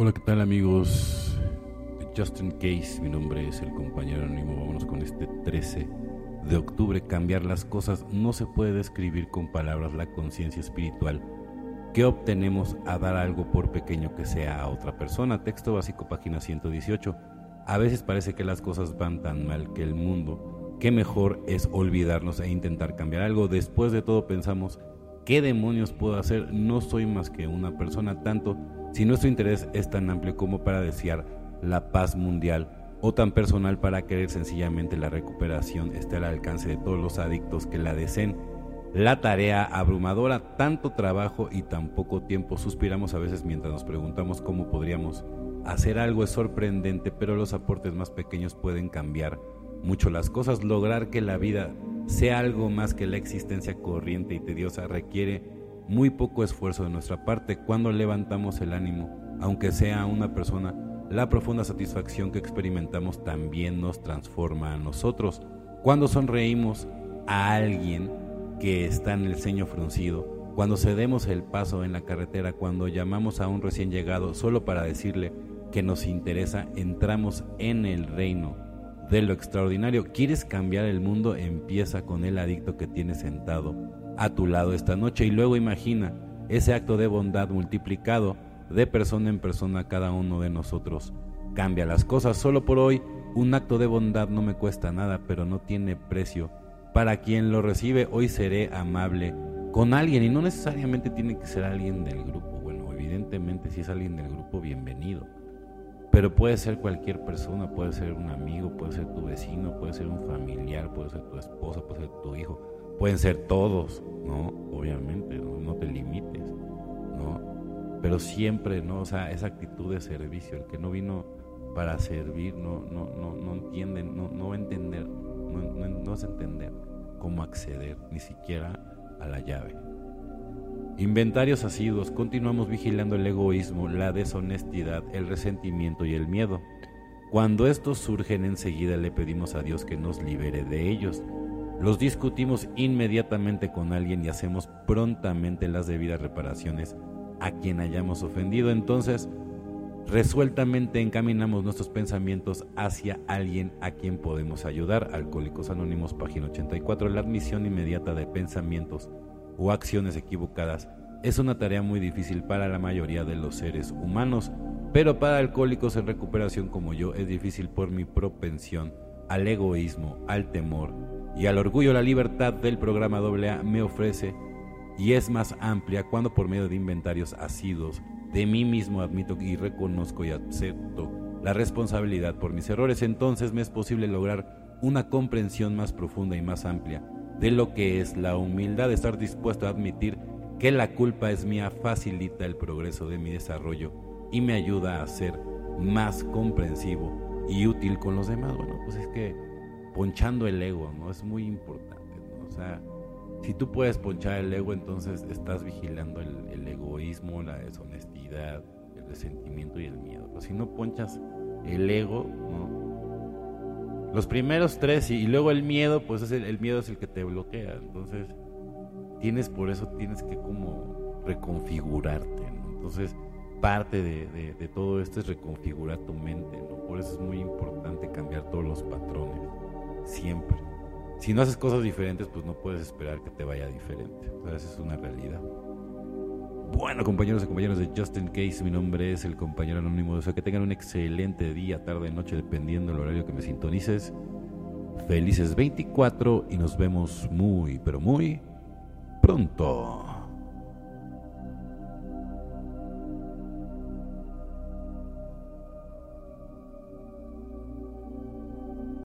Hola, ¿qué tal amigos? Justin Case, mi nombre es el compañero anónimo. Vámonos con este 13 de octubre. Cambiar las cosas no se puede describir con palabras la conciencia espiritual que obtenemos a dar algo por pequeño que sea a otra persona. Texto básico, página 118. A veces parece que las cosas van tan mal que el mundo, que mejor es olvidarnos e intentar cambiar algo. Después de todo pensamos, ¿qué demonios puedo hacer? No soy más que una persona, tanto si nuestro interés es tan amplio como para desear la paz mundial o tan personal para querer sencillamente la recuperación esté al alcance de todos los adictos que la deseen. La tarea abrumadora, tanto trabajo y tan poco tiempo, suspiramos a veces mientras nos preguntamos cómo podríamos hacer algo es sorprendente, pero los aportes más pequeños pueden cambiar mucho las cosas. Lograr que la vida sea algo más que la existencia corriente y tediosa requiere muy poco esfuerzo de nuestra parte cuando levantamos el ánimo, aunque sea una persona, la profunda satisfacción que experimentamos también nos transforma a nosotros. Cuando sonreímos a alguien que está en el ceño fruncido, cuando cedemos el paso en la carretera, cuando llamamos a un recién llegado solo para decirle que nos interesa, entramos en el reino de lo extraordinario. ¿Quieres cambiar el mundo? Empieza con el adicto que tienes sentado a tu lado esta noche y luego imagina ese acto de bondad multiplicado de persona en persona cada uno de nosotros. Cambia las cosas solo por hoy. Un acto de bondad no me cuesta nada, pero no tiene precio. Para quien lo recibe, hoy seré amable con alguien y no necesariamente tiene que ser alguien del grupo. Bueno, evidentemente si es alguien del grupo, bienvenido. Pero puede ser cualquier persona, puede ser un amigo, puede ser tu vecino, puede ser un familiar, puede ser tu esposa, puede ser tu hijo Pueden ser todos, ¿no? Obviamente, no, te limites, ¿no? Pero siempre, ¿no? O sea, esa actitud de servicio, el que no vino para servir, no, no, no, no entiende, no, no va a entender, no, no, no vas a entender cómo acceder, ni siquiera a la llave. Inventarios asiduos, continuamos vigilando el egoísmo, la deshonestidad, el resentimiento y el miedo. Cuando estos surgen enseguida le pedimos a Dios que nos libere de ellos los discutimos inmediatamente con alguien y hacemos prontamente las debidas reparaciones a quien hayamos ofendido. Entonces, resueltamente encaminamos nuestros pensamientos hacia alguien a quien podemos ayudar. Alcohólicos Anónimos, página 84. La admisión inmediata de pensamientos o acciones equivocadas es una tarea muy difícil para la mayoría de los seres humanos, pero para alcohólicos en recuperación como yo es difícil por mi propensión al egoísmo, al temor y al orgullo. La libertad del programa AA me ofrece y es más amplia cuando por medio de inventarios asidos de mí mismo admito y reconozco y acepto la responsabilidad por mis errores, entonces me es posible lograr una comprensión más profunda y más amplia de lo que es la humildad, de estar dispuesto a admitir que la culpa es mía, facilita el progreso de mi desarrollo y me ayuda a ser más comprensivo y útil con los demás. Bueno, pues es que ponchando el ego, ¿no? Es muy importante, ¿no? O sea, si tú puedes ponchar el ego, entonces estás vigilando el, egoísmo, la deshonestidad, el resentimiento y el miedo. Pero si no ponchas el ego, ¿no? Los primeros tres y, luego el miedo, pues es el, miedo es el que te bloquea. Entonces, tienes por eso tienes que como reconfigurarte, ¿no? Entonces, parte de, de todo esto es reconfigurar tu mente, ¿no? Por eso es muy importante cambiar todos los patrones siempre. Si no haces cosas diferentes, pues no puedes esperar que te vaya diferente. O sea, esa es una realidad. Bueno, compañeros y compañeras de Justin Case, mi nombre es el compañero anónimo. O sea, que tengan un excelente día, tarde, noche, dependiendo del horario que me sintonices. Felices 24 y nos vemos muy, pero muy pronto.